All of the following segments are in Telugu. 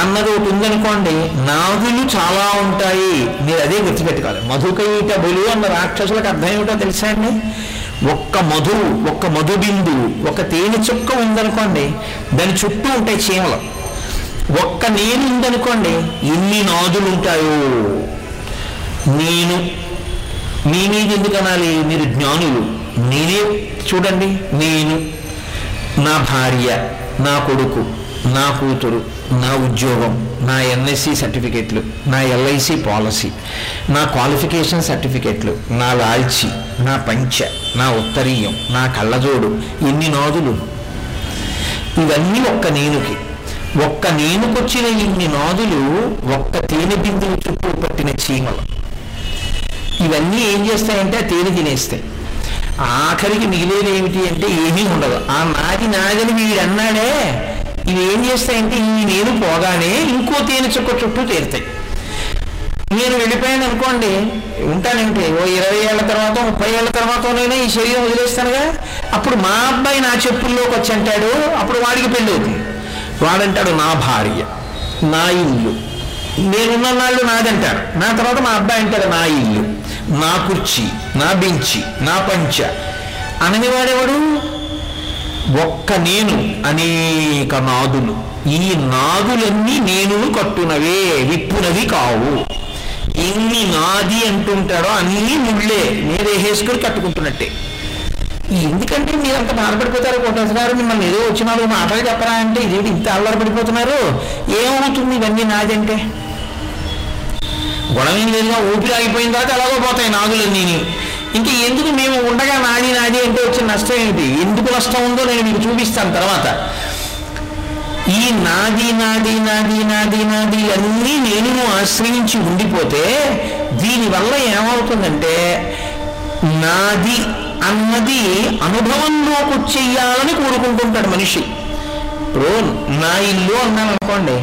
అన్నది ఒకటి ఉందనుకోండి నాదులు చాలా ఉంటాయి. మీరు అదే గుర్తుపెట్టుకోవాలి. మధుకైట బలు అన్న రాక్షసులకు అర్థం ఏమిటో తెలుసా అండి? ఒక్క మధు ఒక్క మధుబిందు ఒక తేనె చుక్క ఉందనుకోండి దాని చుట్టూ ఉంటాయి చీమలు. ఒక్క నేను ఉందనుకోండి ఎన్ని నాదులు ఉంటాయో. నేను మీ మీద ఎందుకు అనాలి? మీరు జ్ఞానులు. నేనే చూడండి నేను నా భార్య నా కొడుకు. నా కూతురు నా ఉద్యోగం నా ఎన్ఎస్సి సర్టిఫికెట్లు నా ఎల్ఐసి పాలసీ నా క్వాలిఫికేషన్ సర్టిఫికెట్లు నా లాల్చి నా పంచ నా ఉత్తరీయం నా కళ్ళజోడు ఎన్ని నాదులు? ఇవన్నీ ఒక్క నేనుకి. ఒక్క నేనుకొచ్చిన ఇన్ని నాదులు ఒక్క తేనె బిందువు చుట్టూ పట్టిన చీమలు. ఇవన్నీ ఏం చేస్తాయంటే ఆ తేనె తినేస్తాయి. ఆఖరికి మిగిలేది ఏమిటి అంటే ఏమీ ఉండదు. ఆ నాది నాదని వీడన్నాడే అన్నాడే ఇవి ఏం చేస్తాయంటే ఈ నేను పోగానే ఇంకో తేనె చుక్క చుట్టూ చేరుతాయి నేను వెళ్ళిపోయాను అనుకోండి ఉంటానంటే ఓ ఇరవై ఏళ్ళ తర్వాత ముప్పై ఏళ్ళ తర్వాతనైనా ఈ శరీరం వదిలేస్తానుగా? అప్పుడు మా అబ్బాయి నా చెప్పుల్లోకి వచ్చి అంటాడు అప్పుడు వాడికి పెళ్ళి అవుతుంది. వాడంటాడు నా భార్య నా ఇల్లు. నేనున్న నాళ్ళు నాదంటారు నా తర్వాత మా అబ్బాయి అంటాడు నా ఇల్లు నా కుర్చీ నా బెంచి నా పంచ. అనని వాడేవాడు ఒక్క నేను అనేక నాదులు. ఈ నాదులన్నీ నేను కట్టునవే విప్పునవి కావు. ఎన్ని నాది అంటుంటాడో అన్ని ముళ్ళే మీరేసేసుకుని కట్టుకుంటున్నట్టే. ఎందుకంటే మీరు అంత బాధపడిపోతారు కోటేశ్వర మిమ్మల్ని ఏదో వచ్చిన నాలుగు మాటలు చెప్పరా అంటే ఇదేంటి ఇంత అల్లరపడిపోతున్నారు? ఏమవుతుంది ఇవన్నీ నాదంటే గొడవ ఏం లేదుగా ఊపిరి ఆగిపోయిన తర్వాత అలాగో పోతాయి నాదులన్నీ ఇంకా ఎందుకు మేము ఉండగా నాది నాది అంటే వచ్చిన నష్టం ఏమిటి? ఎందుకు నష్టం ఉందో నేను మీకు చూపిస్తాను తర్వాత. ఈ నాది నాది నాది నాది నాది అన్నీ నేను ఆశ్రయించి ఉండిపోతే దీనివల్ల ఏమవుతుందంటే నాది అన్నది అనుభవంలోకి వచ్చేయాలని కోరుకుంటుంటాడు మనిషి. ఇప్పుడు నా ఇల్లు అన్నాను అనుకోండి.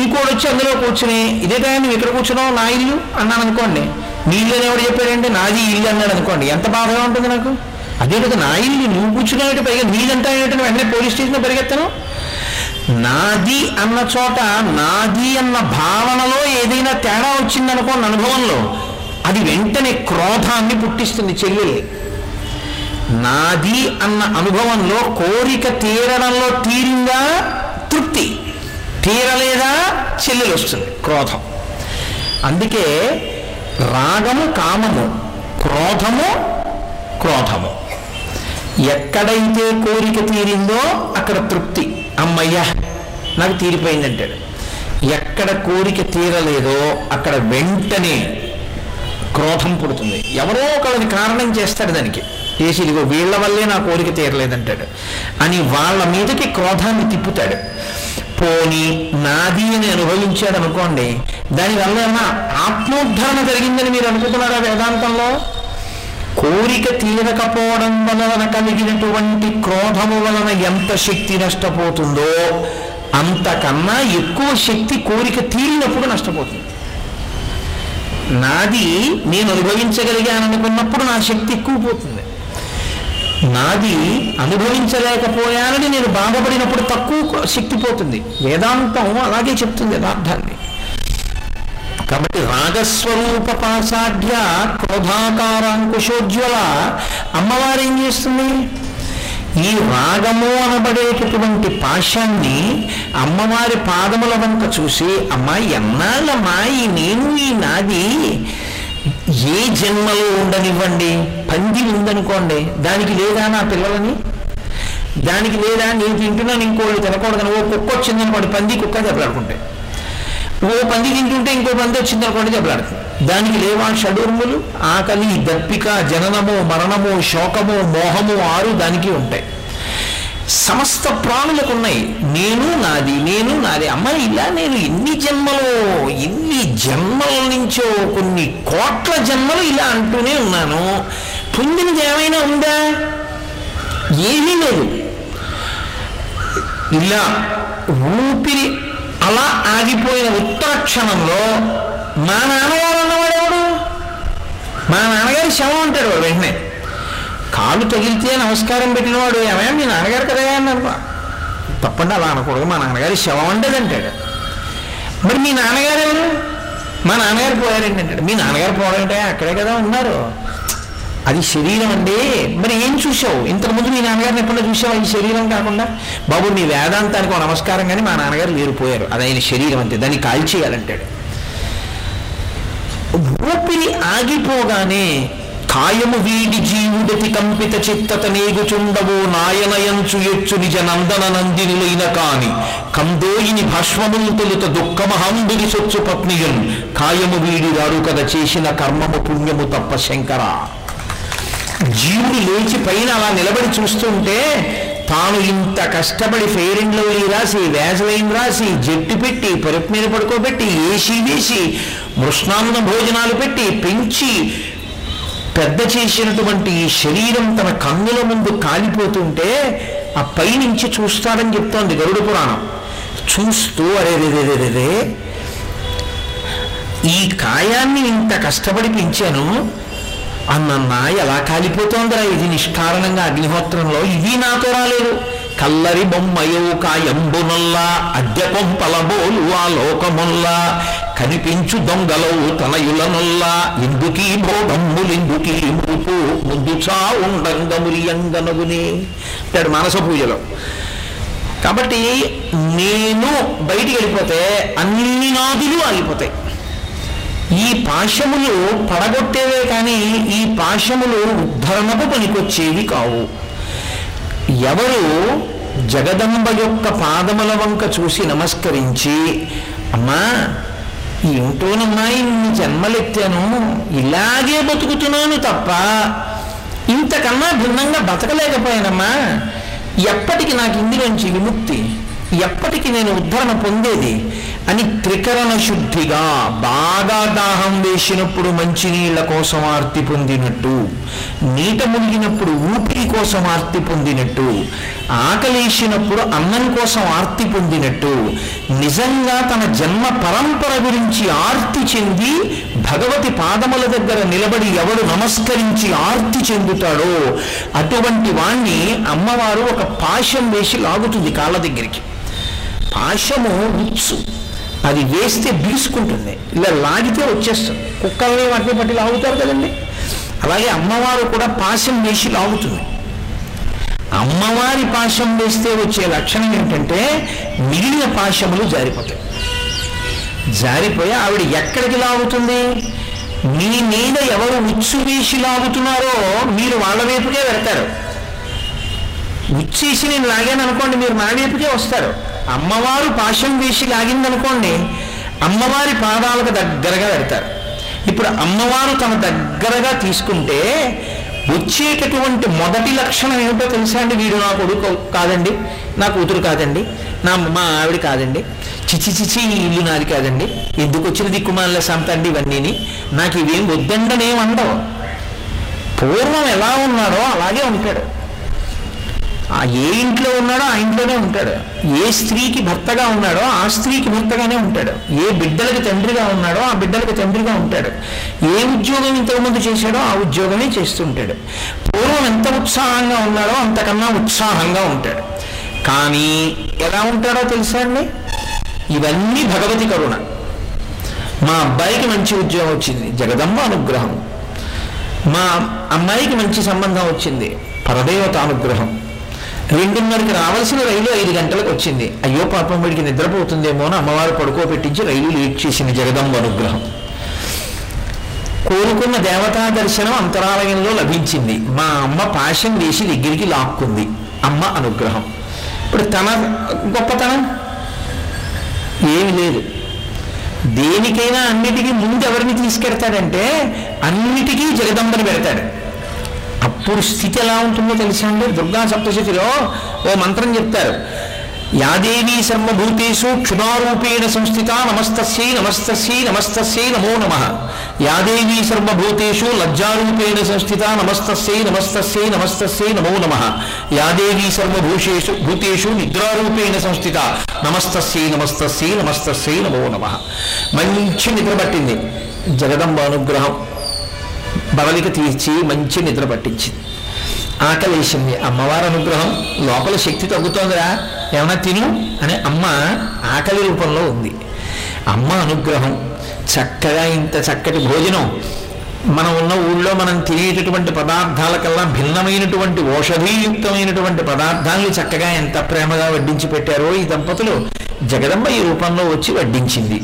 ఇంకోటి వచ్చి అందులో కూర్చుని ఇదే టైం నువ్వు ఇక్కడ కూర్చున్నావు నా ఇల్లు? అన్నాను అనుకోండి. నీ ఇల్లు ఎవడు చెప్పాడంటే నాది ఇల్లు అన్నాడు అనుకోండి. ఎంత బాధగా ఉంటుంది నాకు? అదే కదా నా ఇల్లు నువ్వు కూర్చునేటి పైగా నీదంతా ఏంటంటే వెంటనే పోలీస్ స్టేషన్ పరిగెత్తను? నాది అన్న చోట నాది అన్న భావనలో ఏదైనా తేడా వచ్చిందనుకోండి అనుభవంలో అది వెంటనే క్రోధాన్ని పుట్టిస్తుంది చెల్లెల్ని నాది అన్న అనుభవంలో కోరిక తీరడంలో తీరిందా? తృప్తి. తీరలేదా? చెల్లెలు వస్తుంది క్రోధం. అందుకే రాగము కామము క్రోధము క్రోధము. ఎక్కడైతే కోరిక తీరిందో అక్కడ తృప్తి. అమ్మయ్యా నాకు తీరిపోయిందంటాడు. ఎక్కడ కోరిక తీరలేదో అక్కడ వెంటనే క్రోధం పుడుతుంది. ఎవరో ఒకళ్ళని కారణం చేస్తాడు దానికి. చేసి ఇదిగో వీళ్ళ వల్లే నా కోరిక తీరలేదంటాడు. అని వాళ్ళ మీదకి క్రోధాన్ని తిప్పుతాడు. పోని నాది అని అనుభవించాడు అనుకోండి దానివల్ల ఏమన్నా ఆత్మోద్ధరణ జరిగిందని మీరు అనుకుంటున్నారా వేదాంతంలో? కోరిక తీరకపోవడం వలన కలిగినటువంటి క్రోధము వలన ఎంత శక్తి నష్టపోతుందో అంతకన్నా ఎక్కువ శక్తి కోరిక తీరినప్పుడు నష్టపోతుంది. నాది నేను అనుభవించగలిగాననుకున్నప్పుడు నా శక్తి ఎక్కువ పోతుంది. నాది అనుభవించలేకపోయానని నేను బాధపడినప్పుడు తక్కువ శక్తి పోతుంది. వేదాంతం అలాగే చెప్తుంది యథార్థాన్ని కాబట్టి రాగస్వరూప పాసాఢ్య క్రోధాకారాంకుశోజ్వల అమ్మవారు ఏం చేస్తుంది? ఈ రాగము అనబడేటటువంటి పాశాన్ని అమ్మవారి పాదముల వంక చూసి అమ్మాయి ఎన్నాళ్ళమ్మా ఈ నేను ఈ నాది ఏ జన్మలో ఉండనివ్వండి? పంది ఉందనుకోండి. దానికి లేదా నా పిల్లలని? దానికి లేదా నేను తింటున్నాను ఇంకోళ్ళు తినకూడదని ఓ కుక్క వచ్చిందనుకోండి పంది కుక్క దెబ్బలాడుకుంటాయి ఓ పంది తింటుంటే ఇంకో పంది వచ్చిందనుకోండి దెబ్బలాడుతుంది. దానికి లేవా షడూర్ములు ఆకలి దప్పిక జననము మరణము శోకము మోహము ఆరు దానికి ఉంటాయి. సమస్త ప్రాణులకు ఉన్నాయి నేను నాది నేను నాది. అమ్మాయి ఇలా నేను ఎన్ని జన్మలో ఎన్ని జన్మల నుంచో కొన్ని కోట్ల జన్మలు ఇలా అంటూనే ఉన్నాను. పొందినది ఏమైనా ఉందా? ఏమీ లేదు. ఇలా ఊపిరి అలా ఆగిపోయిన ఉత్తర క్షణంలో మా నాన్నగారు అన్నవాడెవడు? మా నాన్నగారి శవం అంటాడు వాడు వెంటనే. కాలు తగిలితే నమస్కారం పెట్టినవాడు ఏమయ్యా? మీ నాన్నగారు కదా అన్నారు. తప్పండి అలా అనకూడదు. మా నాన్నగారి శవం అంటేది అంటాడు. మరి మీ నాన్నగారు ఎవరు? మా నాన్నగారు పోయారండి అంటాడు. మీ నాన్నగారు పోవాలంటే అక్కడే కదా ఉన్నారు. అది శరీరం అండి. మరి ఏం చూసావు ఇంతకుముందు మీ నాన్నగారిని ఎప్పుడో చూసావు ఈ శరీరం కాకుండా? బాబు మీ వేదాంతానికి ఒక నమస్కారం కానీ మా నాన్నగారు వేరుపోయారు అది ఆయన శరీరం అంతే. దాన్ని కాల్చేయాలంటాడు. ఊపిరి ఆగిపోగానే కాయము వీడి జీవుడతి కంపిత చిత్తత నేగుచుండవో నాయనయంచు ఎచ్చు నిజ నందన నందినులైన కాని. కందోయిని భస్మములు తొలుత దుఃఖమహంబురి సొచ్చు పత్నియున్. కాయము వీడి రాడు కథ చేసిన కర్మము పుణ్యము తప్ప శంకర. జీవుడు లేచి పైన అలా నిలబడి చూస్తుంటే తాను ఇంత కష్టపడి ఫెయిర్ అండ్ లవ్లీ రాసి వేసలైన్ రాసి జట్టు పెట్టి పరుపు మీద పడుకోబెట్టి ఏసీ వేసి మృష్ణాన్న భోజనాలు పెట్టి పెంచి పెద్ద చేసినటువంటి ఈ శరీరం తన కన్నుల ముందు కాలిపోతుంటే ఆ పైనుంచి చూస్తాడని చెప్తోంది గరుడ పురాణం. చూస్తూ అరే రే రే రే రే ఈ కాయాన్ని ఇంత కష్టపడి పెంచాను అన్నన్నా ఎలా కాలిపోతోందిరా ఇది నిష్కారణంగా అగ్నిహోత్రంలో ఇది నాతో రాలేదు. కల్లరి బొమ్మయో కాయంబునల్లా అద్దె కొంపలబోలు ఆ లోకముల్లా కనిపించు దొంగలవు తనయులనొల్లా. ఎందుకీ భోగమ్ములెందుకీ మురుపు ముందు చా ఉండంగమురియంగనగునే అంటాడు మానస పూజలో. కాబట్టి నేను బయటికి వెళ్ళిపోతే అన్ని నాదులు ఆగిపోతాయి. ఈ పాశములు పడగొట్టేవే కానీ ఈ పాశములు ఉద్ధరణకు పనికొచ్చేవి కావు. ఎవరు జగదంబ యొక్క పాదముల వంక చూసి నమస్కరించి అమ్మా ఏంటోనమ్మా ఇన్ని జన్మలెత్తాను. ఇలాగే బతుకుతున్నాను తప్ప ఇంతకన్నా భిన్నంగా బతకలేకపోయానమ్మా. ఎప్పటికి నాకు ఇందులోంచి విముక్తి ఎప్పటికి నేను ఉద్ధరణ పొందేది? అని త్రికరణ శుద్ధిగా బాగా దాహం వేసినప్పుడు మంచినీళ్ళ కోసం ఆర్తి పొందినట్టు నీట మునిగినప్పుడు ఊపిరి కోసం ఆర్తి పొందినట్టు ఆకలేసినప్పుడు అన్నం కోసం ఆర్తి పొందినట్టు నిజంగా తన జన్మ పరంపర గురించి ఆర్తి చెంది భగవతి పాదముల దగ్గర నిలబడి ఎవడు నమస్కరించి ఆర్తి చెందుతాడో అటువంటి వాణ్ణి అమ్మవారు ఒక పాశం వేసి లాగుతుంది కాళ్ళ దగ్గరికి. పాశము ఉచ్చు. అది వేస్తే బీసుకుంటుంది ఇలా లాగితే వచ్చేస్తుంది. కుక్కల్ని వాటిని పట్టి లాగుతారు కదండి. అలాగే అమ్మవారు కూడా పాశం వేసి లాగుతుంది. అమ్మవారి పాశం వేస్తే వచ్చే లక్షణం ఏంటంటే మిగిలిన పాశములు జారిపోతాయి. జారిపోయి ఆవిడ ఎక్కడికి లాగుతుంది? మీ మీద ఎవరు ఉచ్చు వేసి లాగుతున్నారో మీరు వాళ్ళ వైపుకే వెళ్తారు. ఉచ్చేసి నేను లాగాను అనుకోండి మీరు నా వైపుకే వస్తారు. అమ్మవారు పాశం వేసి లాగిందనుకోండి అమ్మవారి పాదాలకు దగ్గరగా పెడతారు ఇప్పుడు అమ్మవారు తమ దగ్గరగా తీసుకుంటే వచ్చేటటువంటి మొదటి లక్షణం ఏమిటో తెలుసా అండి? వీడు నా కొడుకు కాదండి. నా కూతురు కాదండి. నా మా ఆవిడ కాదండి. చిచి చిచి ఈ ఇల్లు నాది కాదండి. ఎందుకు వచ్చిన దిక్కుమాల సంత అండి ఇవన్నీని? నాకు ఇవేం వద్దండనేమండవు పూర్వం ఎలా ఉన్నాడో అలాగే ఉంటాడు. ఆ ఏ ఇంట్లో ఉన్నాడో ఆ ఇంట్లోనే ఉంటాడు. ఏ స్త్రీకి భర్తగా ఉన్నాడో ఆ స్త్రీకి భర్తగానే ఉంటాడు. ఏ బిడ్డలకు తండ్రిగా ఉన్నాడో ఆ బిడ్డలకు తండ్రిగా ఉంటాడు. ఏ ఉద్యోగం ఇంతకుముందు చేశాడో ఆ ఉద్యోగమే చేస్తుంటాడు పూర్వం ఎంత ఉత్సాహంగా ఉన్నాడో అంతకన్నా ఉత్సాహంగా ఉంటాడు. కానీ ఎలా ఉంటాడో తెలుసా అండి? ఇవన్నీ భగవతి కరుణ. మా అబ్బాయికి మంచి ఉద్యోగం వచ్చింది. జగదంబ అనుగ్రహం. మా అమ్మాయికి మంచి సంబంధం వచ్చింది. పరదేవత అనుగ్రహం. రెండున్నరకి రావాల్సిన రైలు ఐదు గంటలకు వచ్చింది. అయ్యో పాపం వీడికి నిద్రపోతుందేమో అని అమ్మవారు పడుకోబెట్టించి రైలు లేట్ చేసింది జగదంబ అనుగ్రహం. కోరుకున్న దేవతా దర్శనం అంతరాలయంలో లభించింది. మా అమ్మ పాశం వేసి దగ్గరికి లాక్కుంది. అమ్మ అనుగ్రహం. ఇప్పుడు తన గొప్పతనం? ఏమి లేదు. దేనికైనా అన్నిటికీ ముందు ఎవరిని తీసుకెడతాడంటే అన్నిటికీ జగదంబని పెడతాడు. అప్పుడు స్థితి ఎలా ఉంటుందో తెలుసా అండి? దుర్గా సప్తశతిలో ఓ మంత్రం చెప్తారు. యాదేవీ సర్వభూతేషు క్షుధారూపేణ సంస్థిత నమస్తస్యై నమస్తస్యై నమస్తస్యై నమో నమ. యాదేవీ సర్వభూతేషు లజ్జారూపేణ సంస్థిత నమస్తస్యై నమస్తస్యై నమస్తస్యై నమో నమ. యాదేవీ సర్వభూషేషు భూతేషు నిద్రారూపేణ సంస్థిత నమస్తస్యై నమస్తస్యై నమస్తస్యై నమో నమ. మంచి నిద్ర పట్టింది. జగదంబ అనుగ్రహం. బవలిక తీర్చి మంచి నిద్ర పట్టించింది. ఆకలేసింది. అమ్మవారి అనుగ్రహం లోపల శక్తి తగ్గుతోందిరా. ఏమైనా తిను అని అమ్మ ఆకలి రూపంలో ఉంది. అమ్మ అనుగ్రహం. చక్కగా ఇంత చక్కటి భోజనం. మనం ఉన్న ఊళ్ళో మనం తినేటటువంటి పదార్థాల కల్లా భిన్నమైనటువంటి ఔషధీయుక్తమైనటువంటి పదార్థాలను చక్కగా ఎంత ప్రేమగా వడ్డించి పెట్టారో ఈ దంపతులు జగదంబ ఈ రూపంలో వచ్చి వడ్డించింది.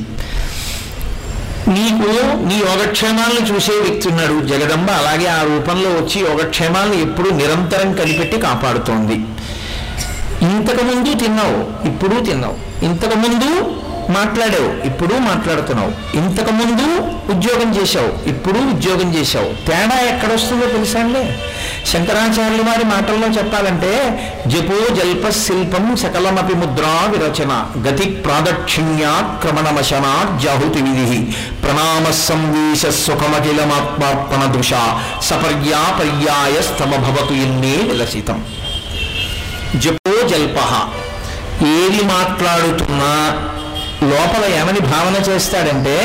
నీకు నీ యోగక్షేమాలను చూసే వ్యక్తి ఉన్నాడు జగదంబ. అలాగే ఆ రూపంలో వచ్చి యోగక్షేమాలను ఎప్పుడూ నిరంతరం కలిపెట్టి కాపాడుతోంది. ఇంతకుముందు తిన్నావు ఇప్పుడు తిన్నావు. ఇంతకుముందు మాట్లాడావు ఇప్పుడు మాట్లాడుతున్నావు. ఇంతకుముందు ఉద్యోగం చేశావు ఇప్పుడు ఉద్యోగం చేశావు. తేడా ఎక్కడొస్తుందో తెలుసాంలే శంకరాచార్యుల వారి మాటల్లో చెప్పాలంటే జపో జల్ప శిల్పం సకలమపి ముద్రా విరచన గతి ప్రాదక్షిణ్యాక్రమణమశనా జాహుతి విధి ప్రణామ సంవేశ సుఖమఖిలమాత్మార్పణ దృశ సపర్యా పర్యాయ స్తమ భవతు ఇన్నే విలసితం. జపో జల్ప ఏది మాట్లాడుతున్నా లోపల ఏమని భావన చేస్తాడంటే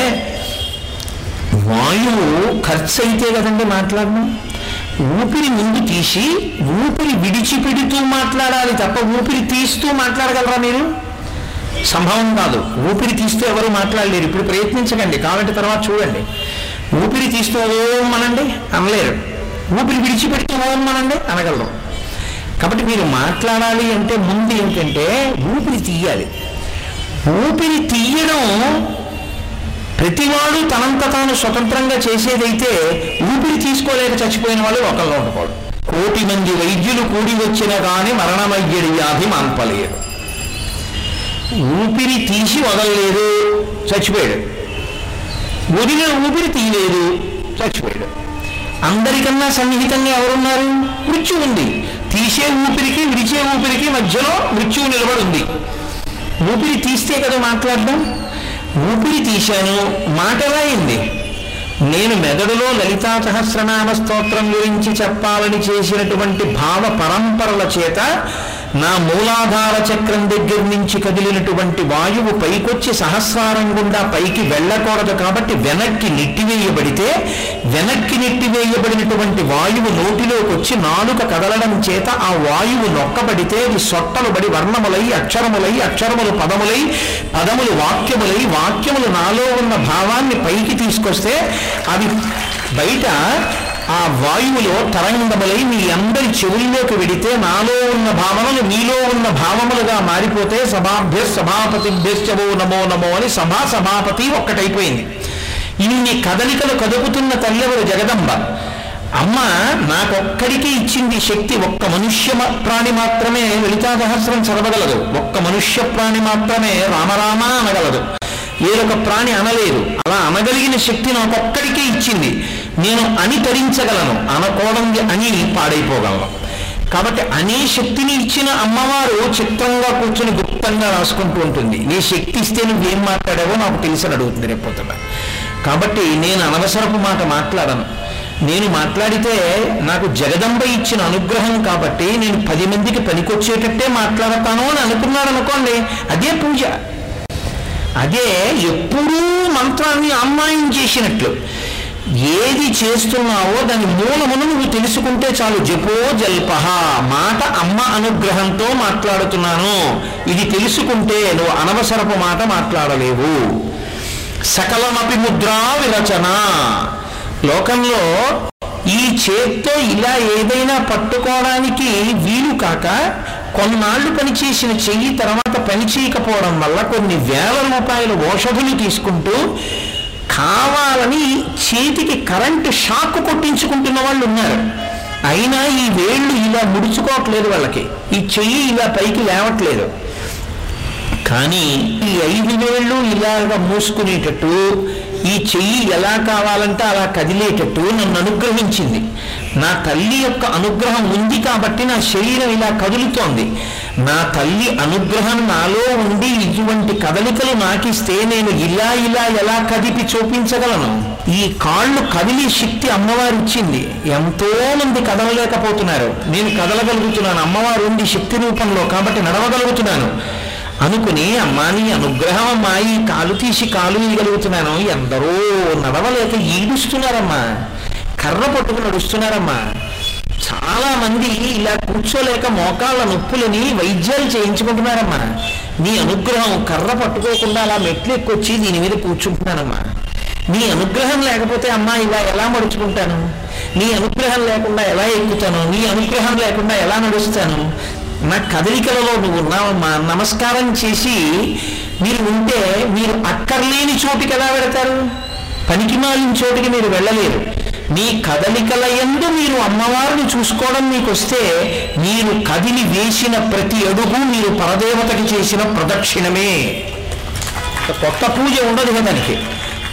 వాయువు ఖర్చు అయితే కదండి మాట్లాడడం? ఊపిరి ముందు తీసి ఊపిరి విడిచిపెడుతూ మాట్లాడాలి తప్ప ఊపిరి తీస్తూ మాట్లాడగలరా మీరు? సంభవం కాదు. ఊపిరి తీస్తూ ఎవరు మాట్లాడలేరు. ఇప్పుడు ప్రయత్నించకండి. కావాలంటే తర్వాత చూడండి. ఊపిరి తీస్తూ ఓం అనండి అనలేరు. ఊపిరి విడిచిపెడుతూ ఓం అనండి అనగలరు. కాబట్టి మీరు మాట్లాడాలి అంటే ముందు ఏంటంటే ఊపిరి తీయాలి. ఊపిరి తీయడం ప్రతివాడు తనంత తాను స్వతంత్రంగా చేసేదైతే ఊపిరి తీసుకోలేక చచ్చిపోయిన వాళ్ళు ఒకళ్ళు ఉండకూడదు కోటి మంది వైద్యులు కూడి వచ్చిన కానీ మరణమయ్యడి వ్యాధి మాన్పలేరు ఊపిరి తీసి వదలలేదు చచ్చిపోయాడు. వదిలిన ఊపిరి తీయలేదు చచ్చిపోయాడు. అందరికన్నా సన్నిహితంగా ఎవరున్నారు? మృత్యు ఉంది. తీసే ఊపిరికి విడిచే ఊపిరికి మధ్యలో మృత్యువు నిలబడి ఉంది. ఊపిరి తీస్తే కదా మాట్లాడడం ఊపిరి తీశాను మాట రాయింది. నేను మెదడులో లలితా సహస్రనామ స్తోత్రం గురించి చెప్పాలని చేసినటువంటి భావ పరంపరల చేత నా మూలాధార చక్రం దగ్గర నుంచి కదిలినటువంటి వాయువు పైకొచ్చి సహస్రారం గుండా పైకి వెళ్ళకూడదు కాబట్టి వెనక్కి నెట్టివేయబడితే వెనక్కి నెట్టివేయబడినటువంటి వాయువు నోటిలోకి వచ్చి నాలుక కదలడం చేత ఆ వాయువు నొక్కబడితే అది సొట్టలు బడి వర్ణములై అక్షరములై అక్షరములు పదములై పదములు వాక్యములై వాక్యములు నాలో ఉన్న భావాన్ని పైకి తీసుకొస్తే అవి బయట ఆ వాయువులో తరంగములై మీ అందరి చెవుల్లోకి వెడితే నాలో ఉన్న భావనలు మీలో ఉన్న భావములుగా మారిపోతే సభాభ్య సభాపతిభ్యశ్చవో నమో నమో అని సభా సభాపతి ఒక్కటైపోయింది. ఇన్ని కదలికలు కదుపుతున్న తల్లెవరు జగదంబ? అమ్మ నాకొక్కడికే ఇచ్చింది శక్తి ఒక్క మనుష్య ప్రాణి మాత్రమే. లలితా సహస్రం చదవగలదు. ఒక్క మనుష్య ప్రాణి మాత్రమే. రామరామ అనగలదు. వేరొక ప్రాణి అనలేదు. అలా అనగలిగిన శక్తి నాకొక్కడికే ఇచ్చింది. నేను అని తరించగలను అనకూడదు అని పాడైపోగలను. కాబట్టి అనే శక్తిని ఇచ్చిన అమ్మవారు చిత్రంగా కూర్చుని గుప్తంగా రాసుకుంటూ ఉంటుంది. నీ శక్తి ఇస్తే నువ్వేం మాట్లాడావో నాకు తెలిసి అడుగుతుంది రేపొద్దున కాబట్టి నేను అనవసరపు మాట మాట్లాడను. నేను మాట్లాడితే నాకు జగదంబ ఇచ్చిన అనుగ్రహం కాబట్టి నేను పది మందికి పనికొచ్చేటట్టే మాట్లాడతాను అని అనుకున్నాడు అనుకోండి అదే పూజ. అదే ఎప్పుడూ మంత్రాన్ని అమ్మాయం చేసినట్లు. ఏది చేస్తున్నావో దాని మూలమును నువ్వు తెలుసుకుంటే చాలు. జపో జల్పహ. మాట అమ్మ అనుగ్రహంతో మాట్లాడుతున్నాను. ఇది తెలుసుకుంటే నువ్వు అనవసరపు మాట మాట్లాడలేవు. సకలమపి ముద్రా విరచన. లోకంలో ఈ చేత్తో ఇలా ఏదైనా పట్టుకోవడానికి వీలు కాక కొన్నాళ్ళు పనిచేసిన చెయ్యి తర్వాత పని చేయకపోవడం వల్ల కొన్ని వేల రూపాయల ఓషధులు తీసుకుంటూ కావాలని చేతికి కరెంటు షాక్ కొట్టించుకుంటున్న వాళ్ళు ఉన్నారు. అయినా ఈ వేళ్ళు ఇలా ముడుచుకోవట్లేదు వాళ్ళకి. ఈ చెయ్యి ఇలా పైకి లేవట్లేదు. కానీ ఈ ఐదు వేళ్ళు ఇలాగ మూసుకునేటట్టు ఈ చెయ్యి ఎలా కావాలంటే అలా కదిలేటట్టు నన్ను అనుగ్రహించింది. నా తల్లి యొక్క అనుగ్రహం ఉంది కాబట్టి నా శరీరం ఇలా కదులుతోంది. నా తల్లి అనుగ్రహం నాలో ఉండి ఇటువంటి కదలికలు నాకిస్తే నేను ఇలా ఇలా ఎలా కదిపి చూపించగలను? ఈ కాళ్ళు కదిలే శక్తి అమ్మవారు ఇచ్చింది. ఎంతో మంది కదలలేకపోతున్నారు. నేను కదలగలుగుతున్నాను. అమ్మవారు ఉంది శక్తి రూపంలో కాబట్టి నడవగలుగుతున్నాను. అనుకుని అమ్మా నీ అనుగ్రహం అమ్మా ఈ కాలు తీసి కాలు ఇయగలుగుతున్నాను ఎందరో నడవలేక ఈడుస్తున్నారమ్మా. కర్ర పట్టుకుని నడుస్తున్నారమ్మా. చాలా మంది ఇలా కూర్చోలేక మోకాళ్ళ నొప్పులని వైద్యాలు చేయించుకుంటున్నారమ్మా. నీ అనుగ్రహం కర్ర పట్టుకోకుండా అలా మెట్లు ఎక్కొచ్చి దీని మీద కూర్చుంటున్నానమ్మా నీ అనుగ్రహం లేకపోతే అమ్మా ఇలా ఎలా మడుచుకుంటాను? నీ అనుగ్రహం లేకుండా ఎలా ఎక్కుతాను? నీ అనుగ్రహం లేకుండా ఎలా నడుస్తాను? నా కదలికలలో నువ్వు ఉన్నావమ్మా నమస్కారం చేసి మీరు ఉంటే మీరు అక్కర్లేని చోటుకి ఎలా వెళతారు? పనికిమాలిన చోటికి మీరు వెళ్ళలేరు. మీ కదలికల ఎందు మీరు అమ్మవారిని చూసుకోవడం మీకు వస్తే మీరు కదిలి వేసిన ప్రతి అడుగు మీరు పరదేవతకి చేసిన ప్రదక్షిణమే. కొత్త పూజ ఉండదు ఇక దానికి.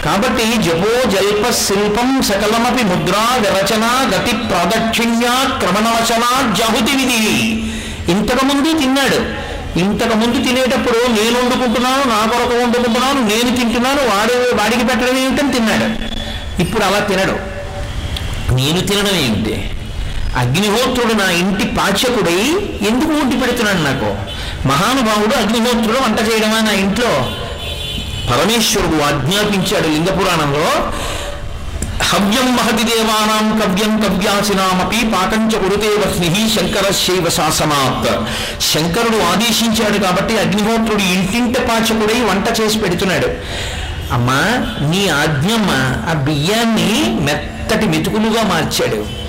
కాబట్టి జపో జల్ప శిల్పం సకలమపి ముద్రా విరచన గతి ప్రదక్షిణ్య క్రమణవచన జహుతి విధి. ఇంతకుముందు తిన్నాడు. ఇంతకుముందు తినేటప్పుడు నేను వండుకుంటున్నాను నా కొరకు వండుకుంటున్నాను నేను తింటున్నాను వాడు వాడికి పెట్టడం ఏమిటని తిన్నాడు. ఇప్పుడు అలా తినడు. నేను తినడం ఏమిటి? అగ్నిహోత్రుడు నా ఇంటి పాచకుడై ఎందుకు వండి పెడుతున్నాడు నాకు? మహానుభావుడు అగ్నిహోత్రుడు వంట చేయడమా నా ఇంట్లో? పరమేశ్వరుడు ఆజ్ఞాపించాడు లింగపురాణంలో హవ్యం మహతి దేవానాం కవ్యం కవ్యాసినామపి పాకంచ కురుతే వహ్ని శంకర శైవ శాసనాత్. శంకరుడు ఆదేశించాడు కాబట్టి అగ్నిహోత్రుడు ఇంటింట పాచకుడై వంట చేసి పెడుతున్నాడు. అమ్మా నీ ఆజ్ఞమ్మ ఆ బియ్యాన్ని మెత్తటి మెతుకులుగా మార్చాడు.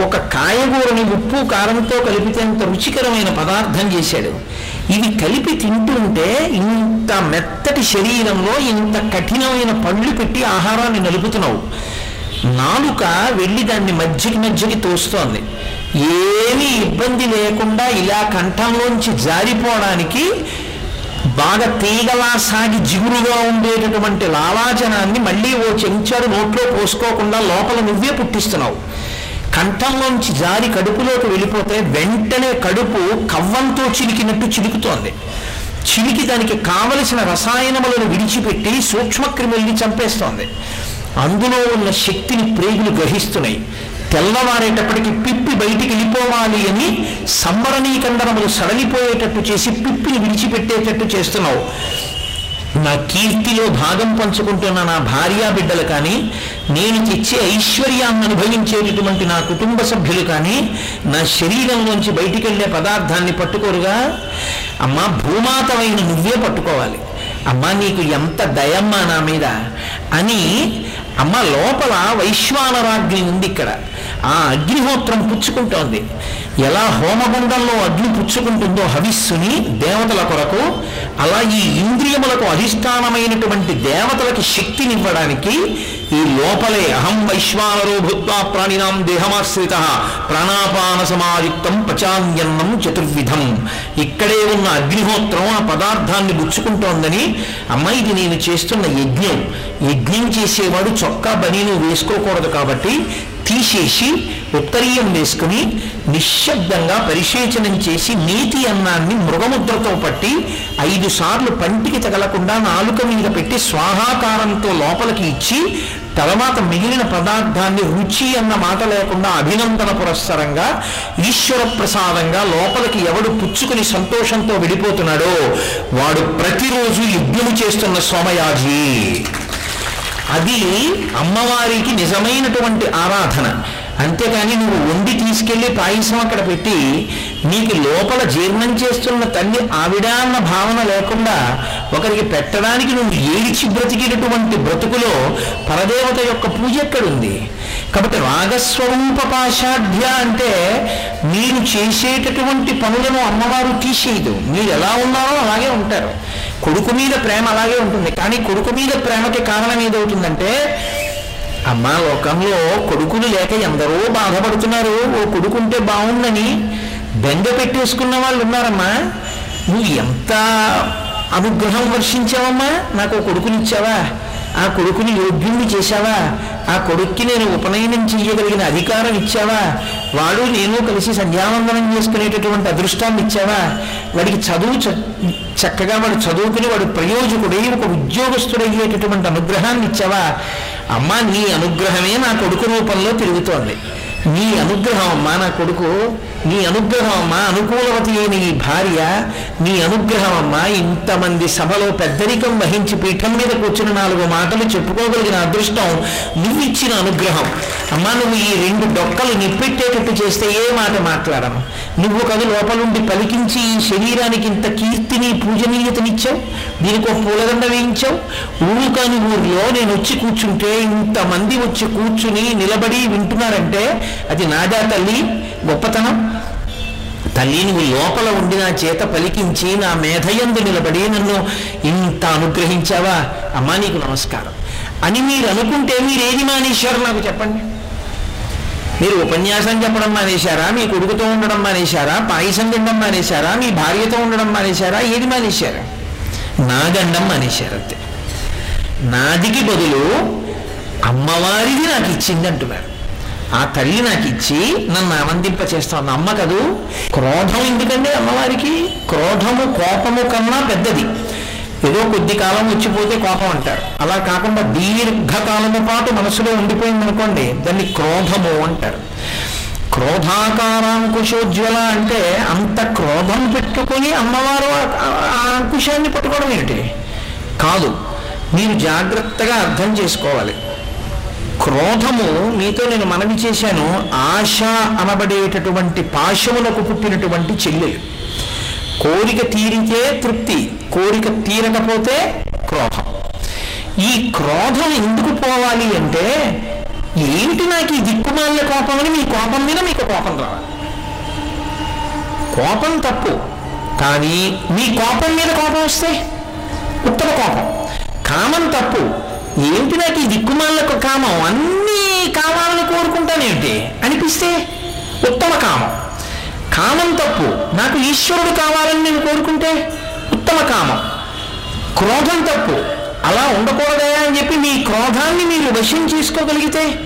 ఒక కాయగూరని ఉప్పు కారంతో కలిపితే అంత రుచికరమైన పదార్థం చేశాడు. ఇవి కలిపి తింటుంటే ఇంత మెత్తటి శరీరంలో ఇంత కఠినమైన పళ్ళు పెట్టి ఆహారాన్ని నలుపుతున్నావు. నాలుక వెళ్ళి దాన్ని మధ్యకి మధ్యకి తోస్తోంది. ఏమీ ఇబ్బంది లేకుండా ఇలా కంఠంలోంచి జారిపోవడానికి బాగా తీగలా సాగి జిగురుగా ఉండేటటువంటి లాలాజనాన్ని మళ్ళీ ఓ చెంచాడు నోట్లో పోసుకోకుండా లోపల నువ్వే పుట్టిస్తున్నావు. కంఠంలోంచి జారి కడుపులోకి వెళ్ళిపోతే వెంటనే కడుపు కవ్వంతో చిలికినట్టు చిలుకుతోంది. చిలికి దానికి కావలసిన రసాయనములను విడిచిపెట్టి సూక్ష్మక్రిముల్ని చంపేస్తోంది. అందులో ఉన్న శక్తిని ప్రేగులు గ్రహిస్తున్నాయి. తెల్లవారేటప్పటికి పిప్పి బయటికి వెళ్ళిపోవాలి అని సంబరణీకండనములు సడలిపోయేటట్టు చేసి పిప్పిని విడిచిపెట్టేటట్టు చేస్తున్నావు. నా కీర్తిలో భాగం పంచుకుంటున్న నా భార్యా బిడ్డలు కానీ నేను తెచ్చే ఐశ్వర్యాన్ని అనుభవించేటటువంటి నా కుటుంబ సభ్యులు కానీ నా శరీరంలోంచి బయటికి వెళ్ళే పదార్థాన్ని పట్టుకోరుగా? అమ్మా భూమాతమైన నువ్వే పట్టుకోవాలి. అమ్మా నీకు ఎంత దయమ్మా నా మీద? అని అమ్మ లోపల వైశ్వానరాగ్ని ఉంది ఇక్కడ. ఆ అగ్నిహోత్రం పుచ్చుకుంటోంది. ఎలా హోమగుండంలో అగ్ని పుచ్చుకుంటుందో హవిస్సుని దేవతల కొరకు అలా ఈ ఇంద్రియములకు అధిష్టానమైనటువంటి దేవతలకి శక్తినివ్వడానికి ఈ లోపలే అహం వైశ్వానరో భూత్వా ప్రాణినాం దేహమాశ్రిత ప్రాణాపాన సమాయుక్తం పచాన్యన్నం చతుర్విధం. ఇక్కడే ఉన్న అగ్నిహోత్రం ఆ పదార్థాన్ని గుచ్చుకుంటోందని అమ్మ ఇది నేను చేస్తున్న యజ్ఞం. యజ్ఞం చేసేవాడు చొక్కా బనీను వేసుకోకూడదు కాబట్టి తీసేసి ఉత్తరీయం వేసుకుని నిశ్శబ్దంగా పరిశేచనం చేసి నీతి అన్నాన్ని మృగముద్రతో పట్టి ఐదు సార్లు పంటికి తగలకుండా నాలుక మీద పెట్టి స్వాహాకారంతో లోపలికి ఇచ్చి తర్వాత మిగిలిన పదార్థాన్ని రుచి అన్న మాట లేకుండా అభినందన పురస్సరంగా ఈశ్వర ప్రసాదంగా లోపలికి ఎవడు పుచ్చుకుని సంతోషంతో వెళ్ళిపోతున్నాడో వాడు ప్రతిరోజు యజ్ఞము చేస్తున్న సోమయాజీ. అది అమ్మవారికి నిజమైనటువంటి ఆరాధన. అంతేకాని నువ్వు వండి తీసుకెళ్ళి పాయసం అక్కడ పెట్టి నీకు లోపల జీర్ణం చేస్తున్న తల్లి ఆవిడ అన్న భావన లేకుండా ఒకరికి పెట్టడానికి నువ్వు ఏడిచి బ్రతికినటువంటి బ్రతుకులో పరదేవత యొక్క పూజ ఎక్కడుంది? కాబట్టి రాగస్వరూప పాశాఢ్య అంటే మీరు చేసేటటువంటి పనులను అమ్మవారు తీసేయదు. మీరు ఎలా ఉన్నారో అలాగే ఉంటారు. కొడుకు మీద ప్రేమ అలాగే ఉంటుంది. కానీ కొడుకు మీద ప్రేమకి కారణం ఏదవుతుందంటే అమ్మ లోకంలో కొడుకులు లేక ఎందరో బాధపడుతున్నారు. ఓ కొడుకుంటే బాగుందని బెంగ పెట్టేసుకున్న వాళ్ళు ఉన్నారమ్మా. నువ్వు ఎంత అనుగ్రహం వర్షించావమ్మా? నాకు కొడుకునిచ్చావా ఆ కొడుకుని యోగ్యుణ్ణి చేశావా? ఆ కొడుక్కి నేను ఉపనయనం చేయగలిగిన అధికారం ఇచ్చావా? వాడు నేను కలిసి సంధ్యావందనం చేసుకునేటటువంటి అదృష్టాన్ని ఇచ్చావా? వాడికి చదువు చక్కగా వాడు చదువుకుని వాడు ప్రయోజకుడై ఒక ఉద్యోగస్తుడయ్యేటటువంటి అనుగ్రహాన్ని ఇచ్చావా? అమ్మా నీ అనుగ్రహమే నా కొడుకు రూపంలో తిరుగుతోంది. నీ అనుగ్రహం అమ్మా నా కొడుకు నీ అనుగ్రహం అమ్మా అనుకూలవతి అయిన ఈ భార్య నీ అనుగ్రహం అమ్మా ఇంతమంది సభలో పెద్దరికం వహించి పీఠం మీద కూర్చుని నాలుగు మాటలు చెప్పుకోగలిగిన అదృష్టం నువ్వు ఇచ్చిన అనుగ్రహం. అమ్మా నువ్వు ఈ రెండు డొక్కలు నిప్పెట్టేటట్టు చేస్తే ఏ మాట మాట్లాడను? నువ్వు కవి లోపలుండి పలికించి ఈ శరీరానికి ఇంత కీర్తిని పూజనీయతనిచ్చావు? దీనికి ఒక పూలదండ వేయించావు? ఊరు కాని ఊర్లో నేను వచ్చి కూర్చుంటే ఇంతమంది వచ్చి కూర్చుని నిలబడి వింటున్నారంటే అది నాదా తల్లి? గొప్పతనం? తల్లి నువ్వు లోపల ఉండి నా చేత పలికించి నా మేధయందు నిలబడి నన్ను ఇంత అనుగ్రహించావా? అమ్మా నీకు నమస్కారం. అని మీరు అనుకుంటే మీరేది మానేశారు నాకు చెప్పండి. మీరు ఉపన్యాసం చెప్పడం మానేశారా? మీ కొడుకుతో ఉండడం మానేశారా? పాయసం తినడం మానేశారా? మీ భార్యతో ఉండడం మానేశారా? ఏది మానేశారా? నాగండం మానేశారు అంతే. నాదికి బదులు అమ్మవారిది నాకు ఇచ్చింది అంటున్నారు ఆ తల్లి నాకు ఇచ్చి నన్ను ఆనందింప చేస్తాను అమ్మ కదూ? క్రోధం ఎందుకండి అమ్మవారికి? క్రోధము కోపము కన్నా పెద్దది. ఏదో కొద్ది కాలం వచ్చిపోతే కోపం అంటారు. అలా కాకుండా దీర్ఘకాలము పాటు మనసులో ఉండిపోయింది అనుకోండి దాన్ని క్రోధము అంటారు. క్రోధాకారాంకుశోజ్వల అంటే అంత క్రోధం పెట్టుకొని అమ్మవారు ఆ- అంకుశాన్ని పట్టుకోవడం ఏమిటి? కాదు. మీరు జాగ్రత్తగా అర్థం చేసుకోవాలి. క్రోధము మీతో నేను మనవి చేశాను ఆశ అనబడేటటువంటి పాశములకు పుట్టినటువంటి చెల్లెలు. కోరిక తీరితే తృప్తి కోరిక తీరకపోతే క్రోధం. ఈ క్రోధం ఎందుకు పోవాలి అంటే ఏమిటి నాకు ఈ దిక్కుమాల్య కోపం అని మీ కోపం మీద మీకు కోపం రావాలి. కోపం తప్పు కానీ మీ కోపం మీద కోపం వస్తే ఉత్తమ కోపం. కామం తప్పు ఏంటి నాకు ఈ దిక్కుమాలకు కామం? అన్నీ కావాలని కోరుకుంటానేమిటి? అనిపిస్తే ఉత్తమ కామం. కామం తప్పు. నాకు ఈశ్వరుడు కావాలని నేను కోరుకుంటే ఉత్తమ కామం. క్రోధం తప్పు. అలా ఉండకూడదయా అని చెప్పి మీ క్రోధాన్ని మీరు వశం చేసుకోగలిగితే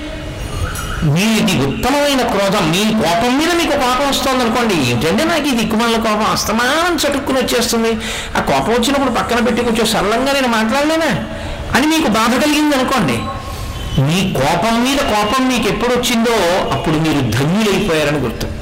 మీది ఉత్తమమైన క్రోధం. మీ కోపం మీద మీకు కోపం వస్తుంది అనుకోండి ఏంటంటే నాకు ఈ దిక్కుమాల కోపం అస్తమానం చటుక్కుని వచ్చేస్తుంది ఆ కోపం వచ్చినప్పుడు పక్కన పెట్టి కొంచెం సరళంగా నేను మాట్లాడలేనా? అని మీకు బాధ కలిగింది అనుకోండి. మీ కోపం మీద కోపం మీకు ఎప్పుడు వచ్చిందో అప్పుడు మీరు ధన్యులైపోయారని గుర్తు.